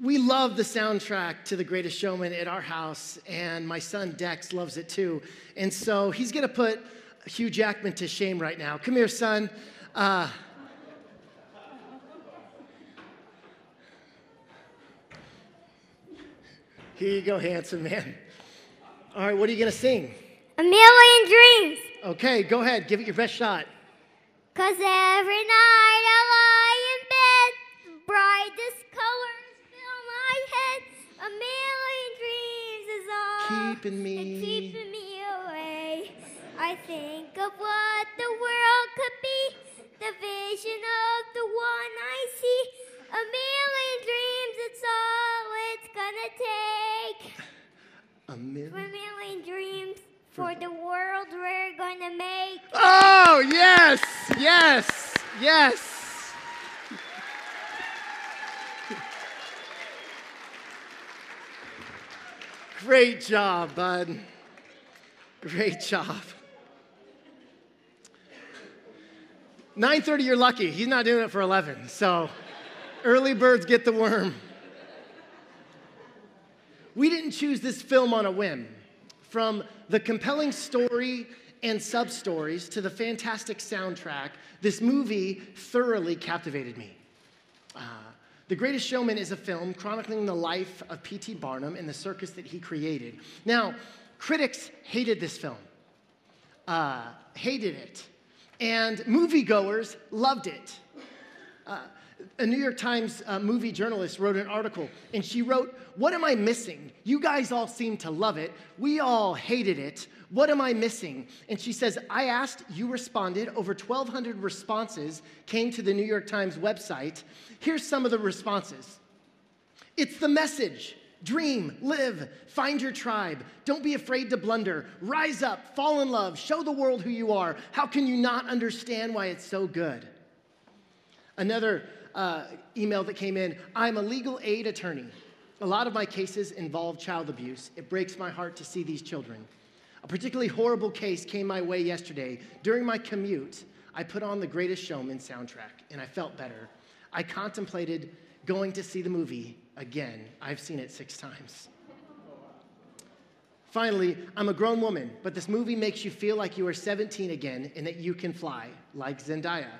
we love the soundtrack to The Greatest Showman at our house, and my son Dex loves it too. And so he's going to put Hugh Jackman to shame right now. Come here, son. Uh, here you go, handsome man. All right, what are you going to sing? A million dreams. Okay, go ahead. Give it your best shot. Cause every night Keeping me- keeping me away. I think of what the world could be, the vision of the one I see. A million dreams, it's all it's gonna take. A A million. million dreams for the world we're gonna make. Oh, yes, yes, yes. Great job, bud. Great job. 9:30 you're lucky. He's not doing it for 11. So early birds get the worm. We didn't choose this film on a whim. From the compelling story and sub stories to the fantastic soundtrack, this movie thoroughly captivated me. Uh, the Greatest Showman is a film chronicling the life of P.T. Barnum and the circus that he created. Now, critics hated this film, uh, hated it, and moviegoers loved it a New York Times uh, movie journalist wrote an article, and she wrote, What am I missing? You guys all seem to love it. We all hated it. What am I missing? And she says, I asked, you responded. Over 1,200 responses came to the New York Times website. Here's some of the responses It's the message. Dream, live, find your tribe. Don't be afraid to blunder. Rise up, fall in love, show the world who you are. How can you not understand why it's so good? Another uh, email that came in I'm a legal aid attorney. A lot of my cases involve child abuse. It breaks my heart to see these children. A particularly horrible case came my way yesterday. During my commute, I put on the Greatest Showman soundtrack and I felt better. I contemplated going to see the movie again. I've seen it six times. Finally, I'm a grown woman, but this movie makes you feel like you are 17 again and that you can fly, like Zendaya.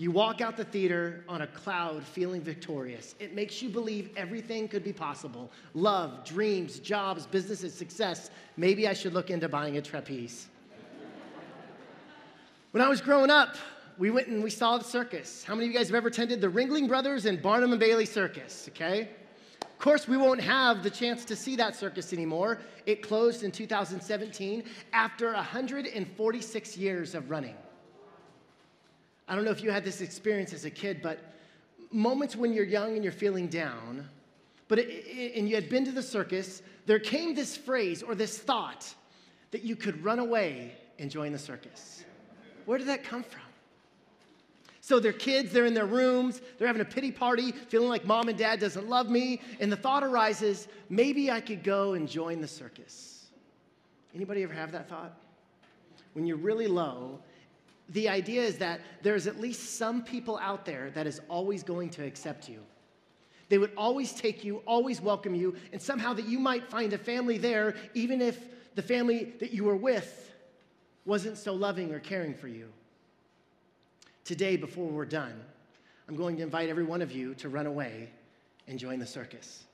You walk out the theater on a cloud feeling victorious. It makes you believe everything could be possible love, dreams, jobs, businesses, success. Maybe I should look into buying a trapeze. when I was growing up, we went and we saw the circus. How many of you guys have ever attended the Ringling Brothers and Barnum and Bailey Circus? Okay? Of course, we won't have the chance to see that circus anymore. It closed in 2017 after 146 years of running. I don't know if you had this experience as a kid, but moments when you're young and you're feeling down, but it, it, and you had been to the circus, there came this phrase or this thought that you could run away and join the circus. Where did that come from? So they're kids, they're in their rooms, they're having a pity party, feeling like mom and dad doesn't love me, and the thought arises, maybe I could go and join the circus. Anybody ever have that thought? When you're really low the idea is that there's at least some people out there that is always going to accept you. They would always take you, always welcome you, and somehow that you might find a family there, even if the family that you were with wasn't so loving or caring for you. Today, before we're done, I'm going to invite every one of you to run away and join the circus.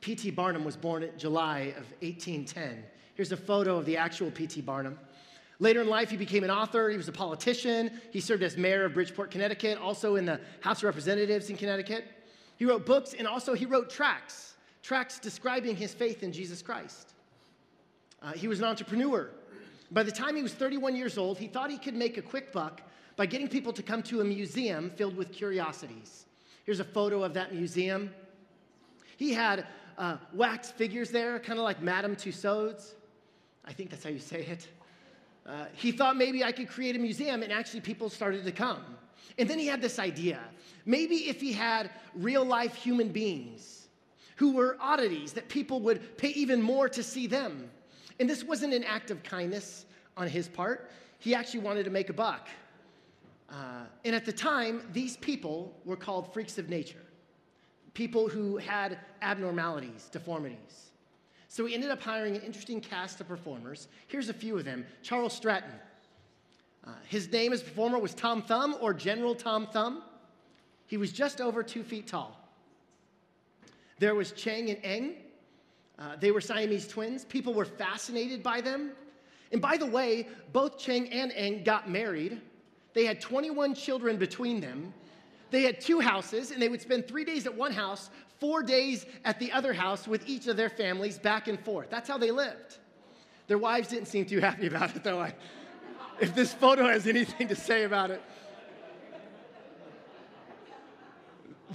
P.T. Barnum was born in July of 1810. Here's a photo of the actual P.T. Barnum. Later in life, he became an author. He was a politician. He served as mayor of Bridgeport, Connecticut, also in the House of Representatives in Connecticut. He wrote books and also he wrote tracts, tracts describing his faith in Jesus Christ. Uh, he was an entrepreneur. By the time he was 31 years old, he thought he could make a quick buck by getting people to come to a museum filled with curiosities. Here's a photo of that museum. He had uh, wax figures there, kind of like Madame Tussauds. I think that's how you say it. Uh, he thought maybe I could create a museum, and actually, people started to come. And then he had this idea maybe if he had real life human beings who were oddities, that people would pay even more to see them. And this wasn't an act of kindness on his part, he actually wanted to make a buck. Uh, and at the time, these people were called freaks of nature. people who had abnormalities, deformities. So we ended up hiring an interesting cast of performers. Here's a few of them Charles Stratton. Uh, his name as performer was Tom Thumb or General Tom Thumb. He was just over two feet tall. There was Chang and Eng. Uh, they were Siamese twins. People were fascinated by them. And by the way, both Chang and Eng got married. They had 21 children between them. They had two houses, and they would spend three days at one house, four days at the other house with each of their families back and forth. That's how they lived. Their wives didn't seem too happy about it, though. I, if this photo has anything to say about it.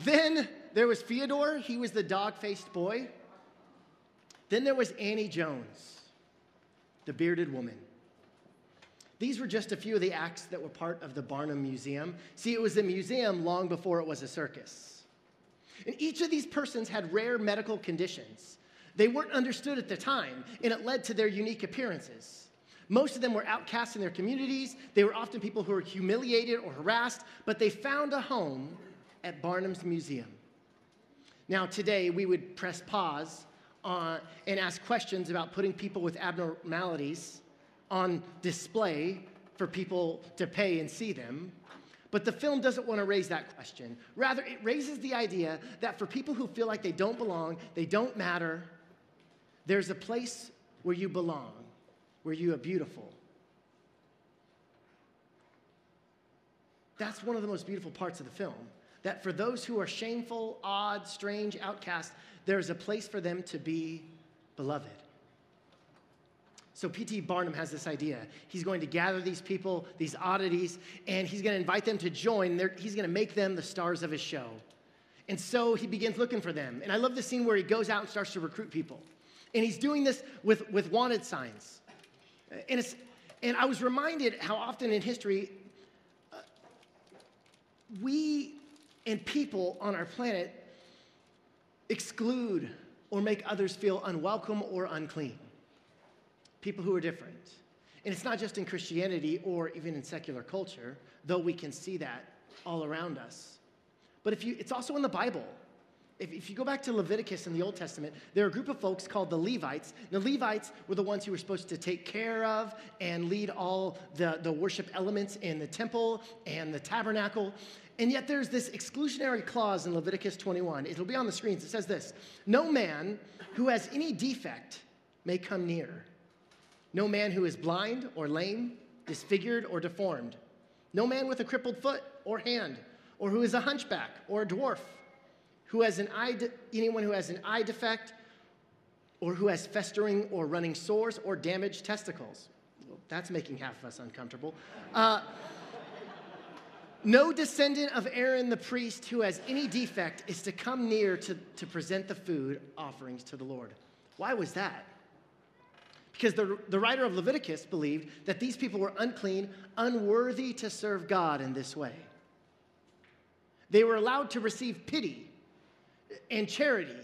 Then there was Theodore, he was the dog faced boy. Then there was Annie Jones, the bearded woman. These were just a few of the acts that were part of the Barnum Museum. See, it was a museum long before it was a circus. And each of these persons had rare medical conditions. They weren't understood at the time, and it led to their unique appearances. Most of them were outcasts in their communities. They were often people who were humiliated or harassed, but they found a home at Barnum's Museum. Now, today, we would press pause on, and ask questions about putting people with abnormalities on display for people to pay and see them. But the film doesn't want to raise that question. Rather, it raises the idea that for people who feel like they don't belong, they don't matter, there's a place where you belong, where you are beautiful. That's one of the most beautiful parts of the film that for those who are shameful, odd, strange, outcast, there's a place for them to be beloved. So P.T. Barnum has this idea. He's going to gather these people, these oddities, and he's going to invite them to join. He's going to make them the stars of his show. And so he begins looking for them. And I love the scene where he goes out and starts to recruit people. And he's doing this with, with wanted signs. And, it's, and I was reminded how often in history uh, we and people on our planet exclude or make others feel unwelcome or unclean. People who are different. And it's not just in Christianity or even in secular culture, though we can see that all around us. But if you, it's also in the Bible. If, if, you go back to Leviticus in the Old Testament, there are a group of folks called the Levites. The Levites were the ones who were supposed to take care of and lead all the, the worship elements in the temple and the tabernacle. And yet there's this exclusionary clause in Leviticus 21. It'll be on the screens. It says this No man who has any defect may come near. No man who is blind or lame, disfigured or deformed. No man with a crippled foot or hand, or who is a hunchback or a dwarf, who has an eye de- anyone who has an eye defect, or who has festering or running sores or damaged testicles. Well, that's making half of us uncomfortable. Uh, no descendant of Aaron the priest who has any defect is to come near to, to present the food offerings to the Lord. Why was that? Because the, the writer of Leviticus believed that these people were unclean, unworthy to serve God in this way. They were allowed to receive pity and charity,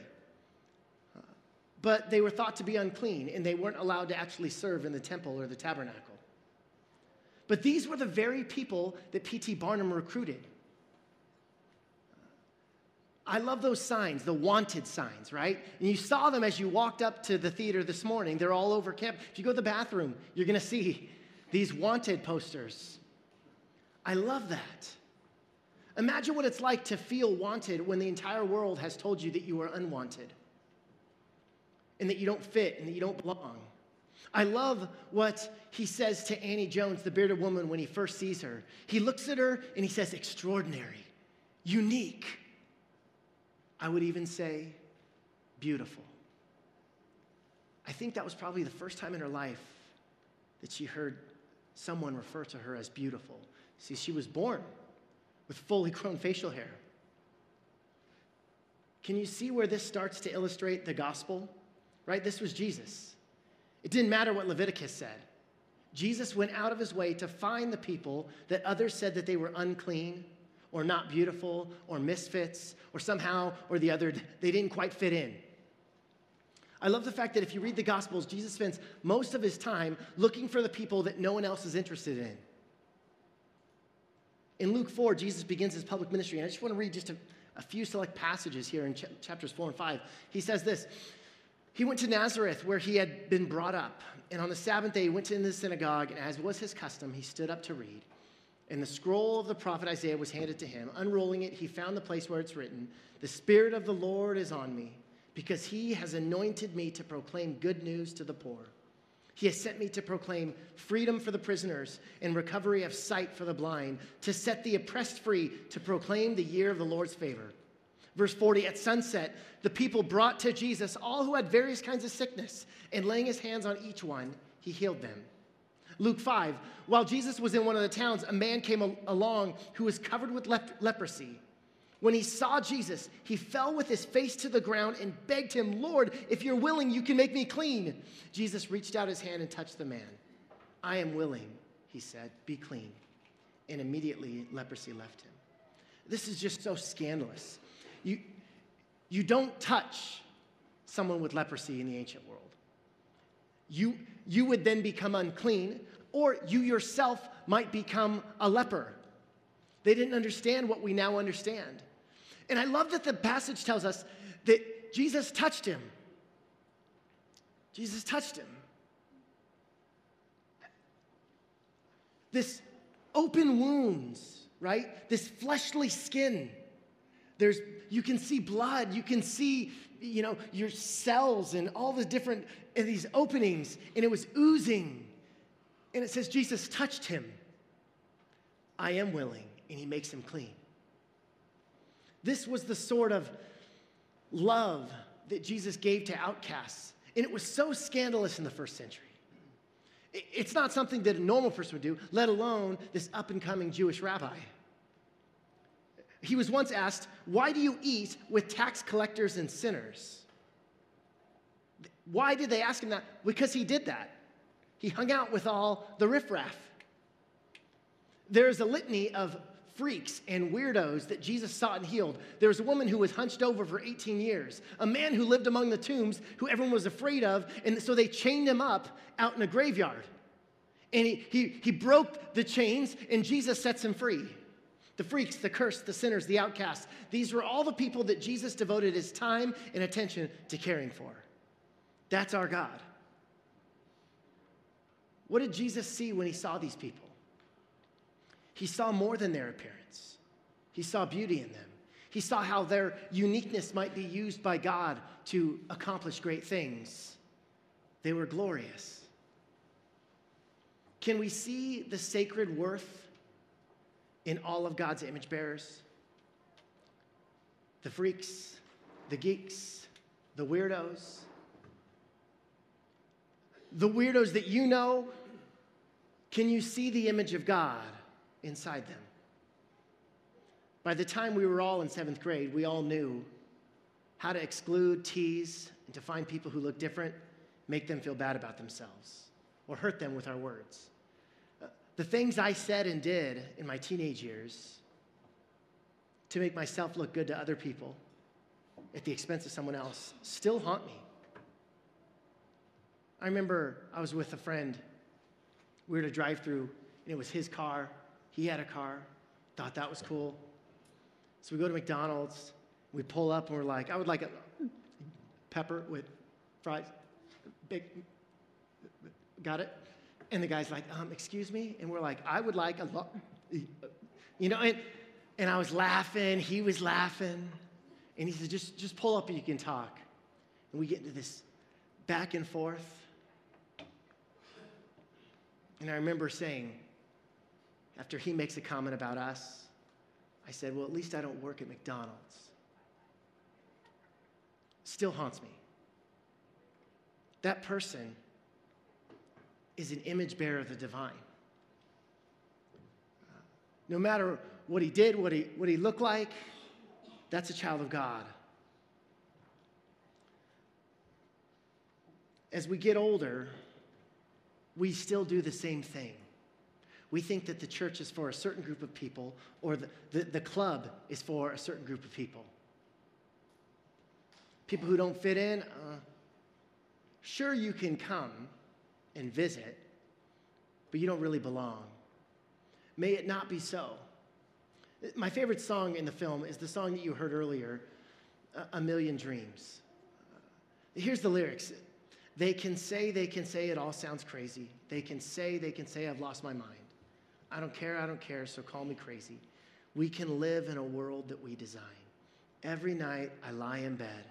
but they were thought to be unclean and they weren't allowed to actually serve in the temple or the tabernacle. But these were the very people that P.T. Barnum recruited. I love those signs, the wanted signs, right? And you saw them as you walked up to the theater this morning. They're all over camp. If you go to the bathroom, you're going to see these wanted posters. I love that. Imagine what it's like to feel wanted when the entire world has told you that you are unwanted and that you don't fit and that you don't belong. I love what he says to Annie Jones, the bearded woman, when he first sees her. He looks at her and he says, extraordinary, unique. I would even say, beautiful. I think that was probably the first time in her life that she heard someone refer to her as beautiful. See, she was born with fully grown facial hair. Can you see where this starts to illustrate the gospel? Right? This was Jesus. It didn't matter what Leviticus said. Jesus went out of his way to find the people that others said that they were unclean or not beautiful or misfits or somehow or the other, they didn't quite fit in. I love the fact that if you read the Gospels, Jesus spends most of his time looking for the people that no one else is interested in. In Luke 4, Jesus begins his public ministry, and I just want to read just a, a few select passages here in ch- chapters 4 and 5. He says this He went to Nazareth where he had been brought up, and on the Sabbath day he went into the synagogue, and as was his custom, he stood up to read. And the scroll of the prophet Isaiah was handed to him. Unrolling it, he found the place where it's written The Spirit of the Lord is on me, because he has anointed me to proclaim good news to the poor. He has sent me to proclaim freedom for the prisoners and recovery of sight for the blind, to set the oppressed free, to proclaim the year of the Lord's favor. Verse 40 At sunset, the people brought to Jesus all who had various kinds of sickness, and laying his hands on each one, he healed them. Luke 5 While Jesus was in one of the towns, a man came along who was covered with lep- leprosy. When he saw Jesus, he fell with his face to the ground and begged him, Lord, if you're willing, you can make me clean. Jesus reached out his hand and touched the man. I am willing, he said, be clean. And immediately leprosy left him. This is just so scandalous. You, you don't touch someone with leprosy in the ancient world. You, you would then become unclean, or you yourself might become a leper. They didn't understand what we now understand. And I love that the passage tells us that Jesus touched him. Jesus touched him. This open wounds, right? This fleshly skin. There's you can see blood, you can see, you know, your cells and all the different these openings, and it was oozing. And it says Jesus touched him. I am willing, and he makes him clean. This was the sort of love that Jesus gave to outcasts. And it was so scandalous in the first century. It's not something that a normal person would do, let alone this up and coming Jewish rabbi. He was once asked, Why do you eat with tax collectors and sinners? Why did they ask him that? Because he did that. He hung out with all the riffraff. There's a litany of freaks and weirdos that Jesus sought and healed. There was a woman who was hunched over for 18 years, a man who lived among the tombs who everyone was afraid of, and so they chained him up out in a graveyard. And he, he, he broke the chains, and Jesus sets him free. The freaks, the cursed, the sinners, the outcasts. These were all the people that Jesus devoted his time and attention to caring for. That's our God. What did Jesus see when he saw these people? He saw more than their appearance, he saw beauty in them. He saw how their uniqueness might be used by God to accomplish great things. They were glorious. Can we see the sacred worth in all of God's image bearers? The freaks, the geeks, the weirdos. The weirdos that you know, can you see the image of God inside them. By the time we were all in seventh grade, we all knew how to exclude, tease, and to find people who look different, make them feel bad about themselves, or hurt them with our words. Uh, the things I said and did in my teenage years to make myself look good to other people at the expense of someone else still haunt me. I remember I was with a friend. We were a drive through, and it was his car. He had a car, thought that was cool. So we go to McDonald's, we pull up, and we're like, I would like a pepper with fries, big, got it? And the guy's like, um, excuse me? And we're like, I would like a lot, you know, and, and I was laughing, he was laughing. And he said, just, just pull up and you can talk. And we get into this back and forth. And I remember saying, after he makes a comment about us, I said, Well, at least I don't work at McDonald's. Still haunts me. That person is an image bearer of the divine. No matter what he did, what he, what he looked like, that's a child of God. As we get older, we still do the same thing. We think that the church is for a certain group of people or the, the, the club is for a certain group of people. People who don't fit in, uh, sure, you can come and visit, but you don't really belong. May it not be so. My favorite song in the film is the song that you heard earlier, A Million Dreams. Here's the lyrics They can say, they can say, it all sounds crazy. They can say, they can say, I've lost my mind. I don't care, I don't care, so call me crazy. We can live in a world that we design. Every night I lie in bed.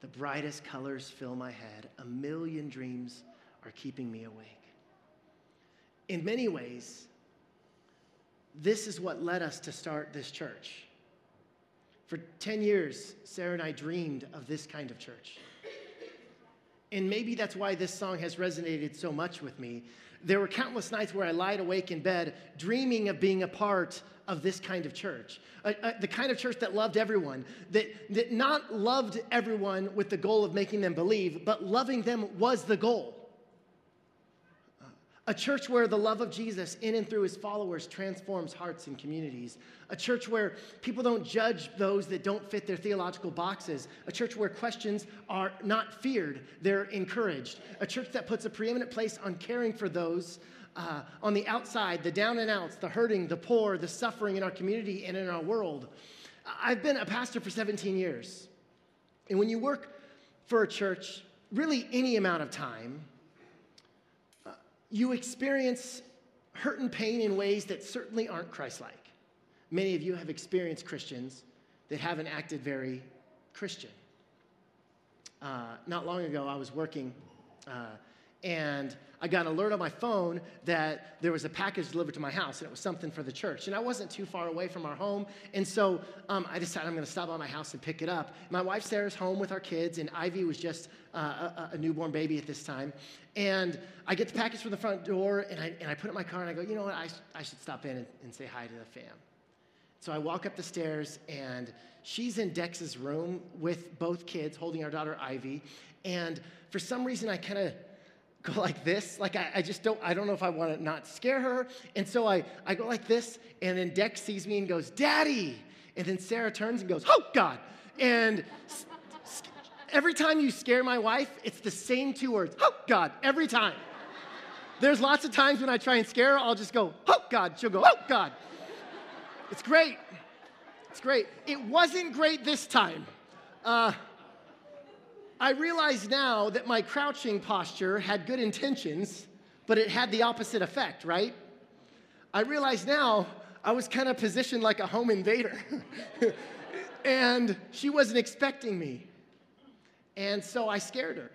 The brightest colors fill my head. A million dreams are keeping me awake. In many ways, this is what led us to start this church. For 10 years, Sarah and I dreamed of this kind of church. And maybe that's why this song has resonated so much with me. There were countless nights where I lied awake in bed dreaming of being a part of this kind of church. the kind of church that loved everyone, that, that not loved everyone with the goal of making them believe, but loving them was the goal. A church where the love of Jesus in and through his followers transforms hearts and communities. A church where people don't judge those that don't fit their theological boxes. A church where questions are not feared, they're encouraged. A church that puts a preeminent place on caring for those uh, on the outside, the down and outs, the hurting, the poor, the suffering in our community and in our world. I've been a pastor for 17 years. And when you work for a church, really any amount of time, you experience hurt and pain in ways that certainly aren't Christ like. Many of you have experienced Christians that haven't acted very Christian. Uh, not long ago, I was working uh, and I got an alert on my phone that there was a package delivered to my house, and it was something for the church. And I wasn't too far away from our home, and so um, I decided I'm going to stop by my house and pick it up. My wife Sarah's home with our kids, and Ivy was just uh, a, a, newborn baby at this time. And I get the package from the front door, and I, and I put it in my car, and I go, you know what, I, I should stop in and, and say hi to the fam. So I walk up the stairs, and she's in Dex's room with both kids holding our daughter Ivy. And for some reason, I kind of go like this. Like I, I, just don't, I don't know if I want to not scare her. And so I, I go like this, and then Dex sees me and goes, Daddy. And then Sarah turns and goes, Oh God. And every time you scare my wife, it's the same two words, Oh God, every time. There's lots of times when I try and scare her, I'll just go, Oh God. She'll go, Oh God. It's great. It's great. It wasn't great this time. Uh, I realize now that my crouching posture had good intentions, but it had the opposite effect, right? I realize now I was kind of positioned like a home invader. and she wasn't expecting me. And so I scared her.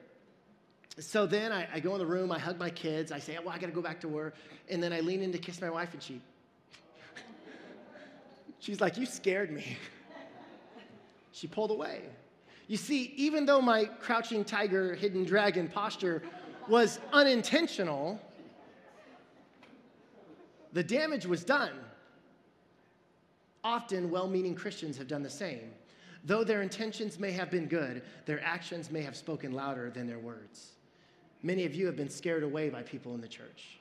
So then I, I, go in the room, I hug my kids, I say, well, I gotta go back to work. And then I lean in to kiss my wife, and she, she's like, You scared me. She pulled away. You see, even though my crouching tiger, hidden dragon posture was unintentional, the damage was done. Often, well meaning Christians have done the same. Though their intentions may have been good, their actions may have spoken louder than their words. Many of you have been scared away by people in the church.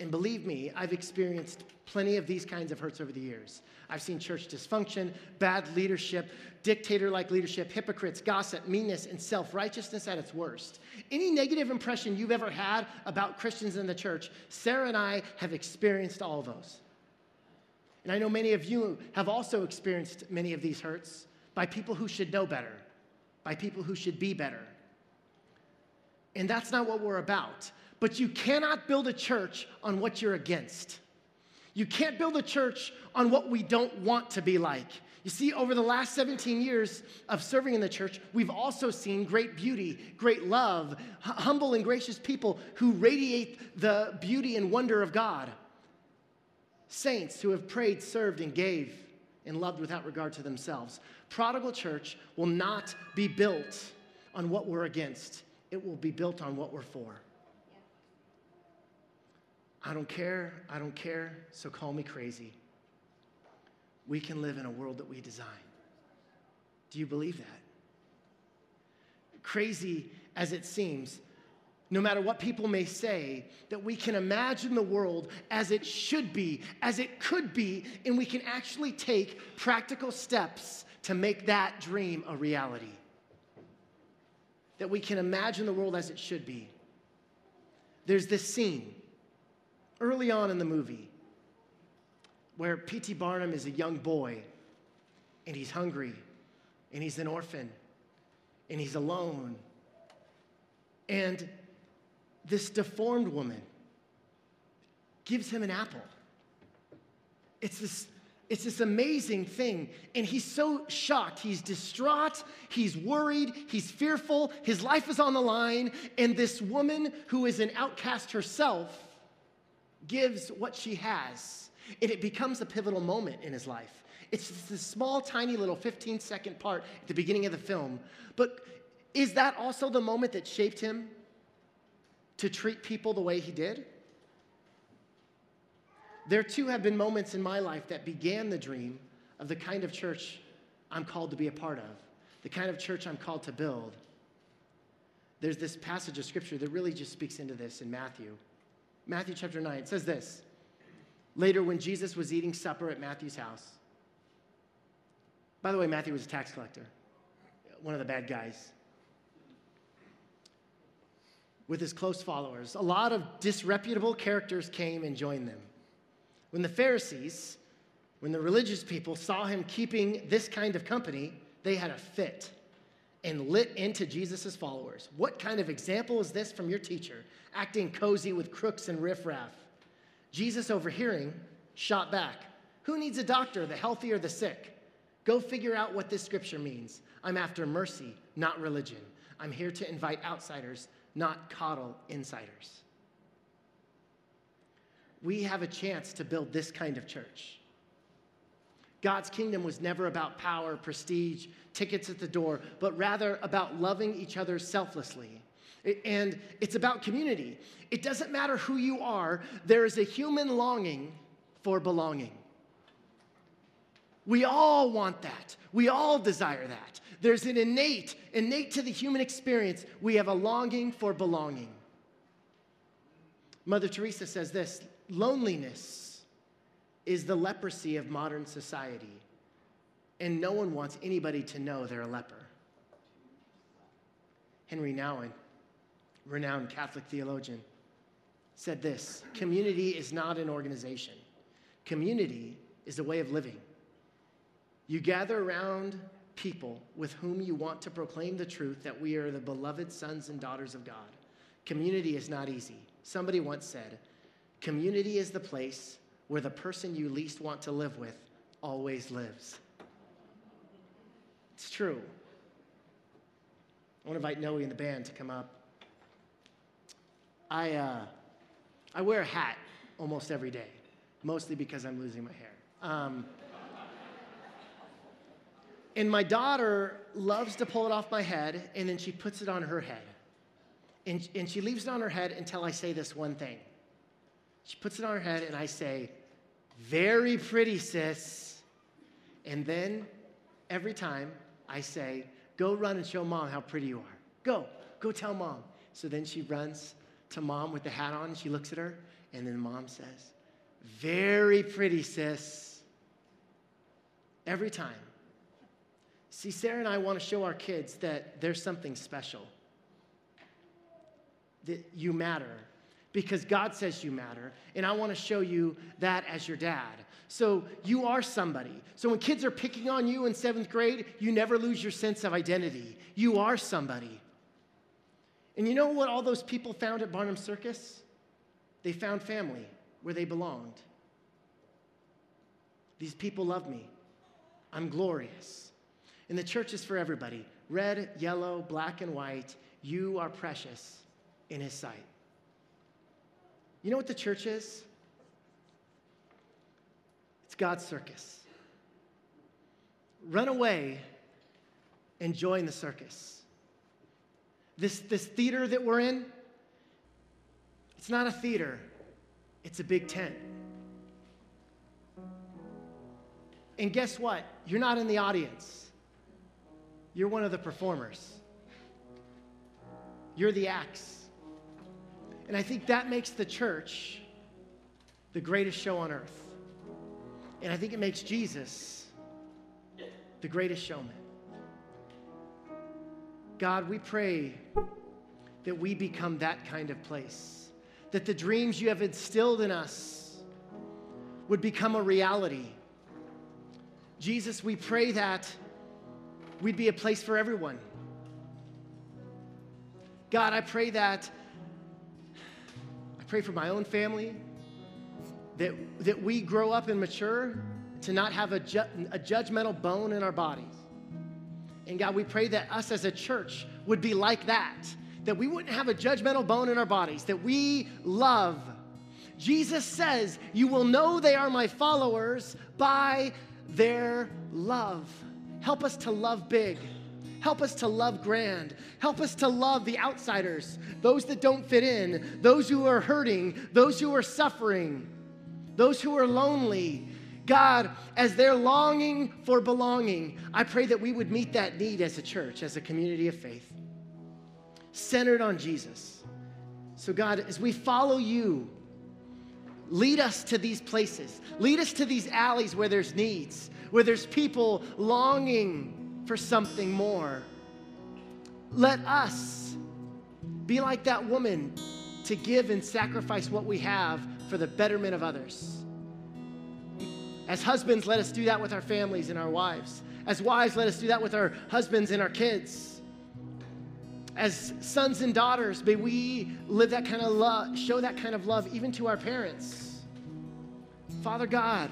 And believe me, I've experienced plenty of these kinds of hurts over the years. I've seen church dysfunction, bad leadership, dictator like leadership, hypocrites, gossip, meanness, and self righteousness at its worst. Any negative impression you've ever had about Christians in the church, Sarah and I have experienced all of those. And I know many of you have also experienced many of these hurts by people who should know better, by people who should be better. And that's not what we're about. But you cannot build a church on what you're against. You can't build a church on what we don't want to be like. You see, over the last 17 years of serving in the church, we've also seen great beauty, great love, humble and gracious people who radiate the beauty and wonder of God. Saints who have prayed, served, and gave and loved without regard to themselves. Prodigal church will not be built on what we're against, it will be built on what we're for. I don't care, I don't care, so call me crazy. We can live in a world that we design. Do you believe that? Crazy as it seems, no matter what people may say, that we can imagine the world as it should be, as it could be, and we can actually take practical steps to make that dream a reality. That we can imagine the world as it should be. There's this scene early on in the movie where P.T. Barnum is a young boy and he's hungry and he's an orphan and he's alone. And this deformed woman gives him an apple. It's this, it's this amazing thing. And he's so shocked. He's distraught. He's worried. He's fearful. His life is on the line. And this woman, who is an outcast herself, gives what she has. And it becomes a pivotal moment in his life. It's this small, tiny little 15 second part at the beginning of the film. But is that also the moment that shaped him to treat people the way he did? There too have been moments in my life that began the dream of the kind of church I'm called to be a part of, the kind of church I'm called to build. There's this passage of scripture that really just speaks into this in Matthew. Matthew chapter 9 it says this Later, when Jesus was eating supper at Matthew's house, by the way, Matthew was a tax collector, one of the bad guys. With his close followers, a lot of disreputable characters came and joined them. When the Pharisees, when the religious people saw him keeping this kind of company, they had a fit and lit into Jesus' followers. What kind of example is this from your teacher, acting cozy with crooks and riffraff? Jesus, overhearing, shot back Who needs a doctor, the healthy or the sick? Go figure out what this scripture means. I'm after mercy, not religion. I'm here to invite outsiders, not coddle insiders we have a chance to build this kind of church. God's kingdom was never about power, prestige, tickets at the door, but rather about loving each other selflessly. And it's about community. It doesn't matter who you are, there is a human longing for belonging. We all want that. We all desire that. There's an innate, innate to the human experience, we have a longing for belonging. Mother Teresa says this Loneliness is the leprosy of modern society, and no one wants anybody to know they're a leper. Henry Nouwen, renowned Catholic theologian, said this Community is not an organization, community is a way of living. You gather around people with whom you want to proclaim the truth that we are the beloved sons and daughters of God. Community is not easy. Somebody once said, Community is the place where the person you least want to live with always lives. It's true. I want to invite Noe and the band to come up. I, uh, I wear a hat almost every day, mostly because I'm losing my hair. Um, and my daughter loves to pull it off my head, and then she puts it on her head. And, and she leaves it on her head until I say this one thing she puts it on her head, and I say, Very pretty, sis. And then every time I say, Go run and show mom how pretty you are. Go, go tell mom. So then she runs to mom with the hat on, she looks at her, and then mom says, Very pretty, sis. Every time. See, Sarah and I want to show our kids that there's something special, that you matter, because God says you matter. And I want to show you that as your dad. So you are somebody. So when kids are picking on you in seventh grade, you never lose your sense of identity. You are somebody. And you know what all those people found at Barnum Circus? They found family where they belonged. These people love me. I'm glorious. And the church is for everybody red, yellow, black, and white. You are precious in His sight. You know what the church is? It's God's circus. Run away and join the circus. This, this theater that we're in, it's not a theater, it's a big tent. And guess what? You're not in the audience, you're one of the performers, you're the acts. And I think that makes the church the greatest show on earth. And I think it makes Jesus the greatest showman. God, we pray that we become that kind of place, that the dreams you have instilled in us would become a reality. Jesus, we pray that we'd be a place for everyone. God, I pray that, pray for my own family, that, that we grow up and mature to not have a, ju- a judgmental bone in our bodies. And God, we pray that us as a church would be like that, that we wouldn't have a judgmental bone in our bodies, that we love. Jesus says, You will know they are my followers by their love. Help us to love big. Help us to love grand. Help us to love the outsiders, those that don't fit in, those who are hurting, those who are suffering, those who are lonely. God, as they're longing for belonging, I pray that we would meet that need as a church, as a community of faith, centered on Jesus. So, God, as we follow you, lead us to these places, lead us to these alleys where there's needs, where there's people longing for something more. Let us be like that woman to give and sacrifice what we have for the betterment of others. As husbands, let us do that with our families and our wives. As wives, let us do that with our husbands and our kids. As sons and daughters, may we live that kind of love, show that kind of love even to our parents. Father God,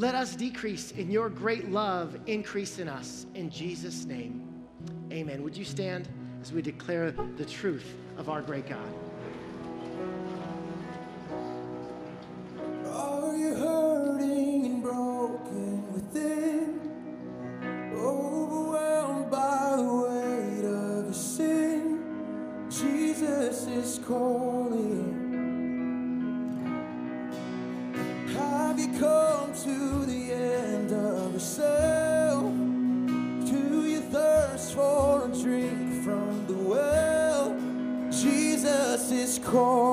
let us decrease in your great love, increase in us. In Jesus' name, amen. Would you stand as we declare the truth of our great God? Are you hurting and broken within? Overwhelmed by the weight of your sin? Jesus is calling. Have you come to the end of yourself? Do you thirst for a drink from the well? Jesus is calling.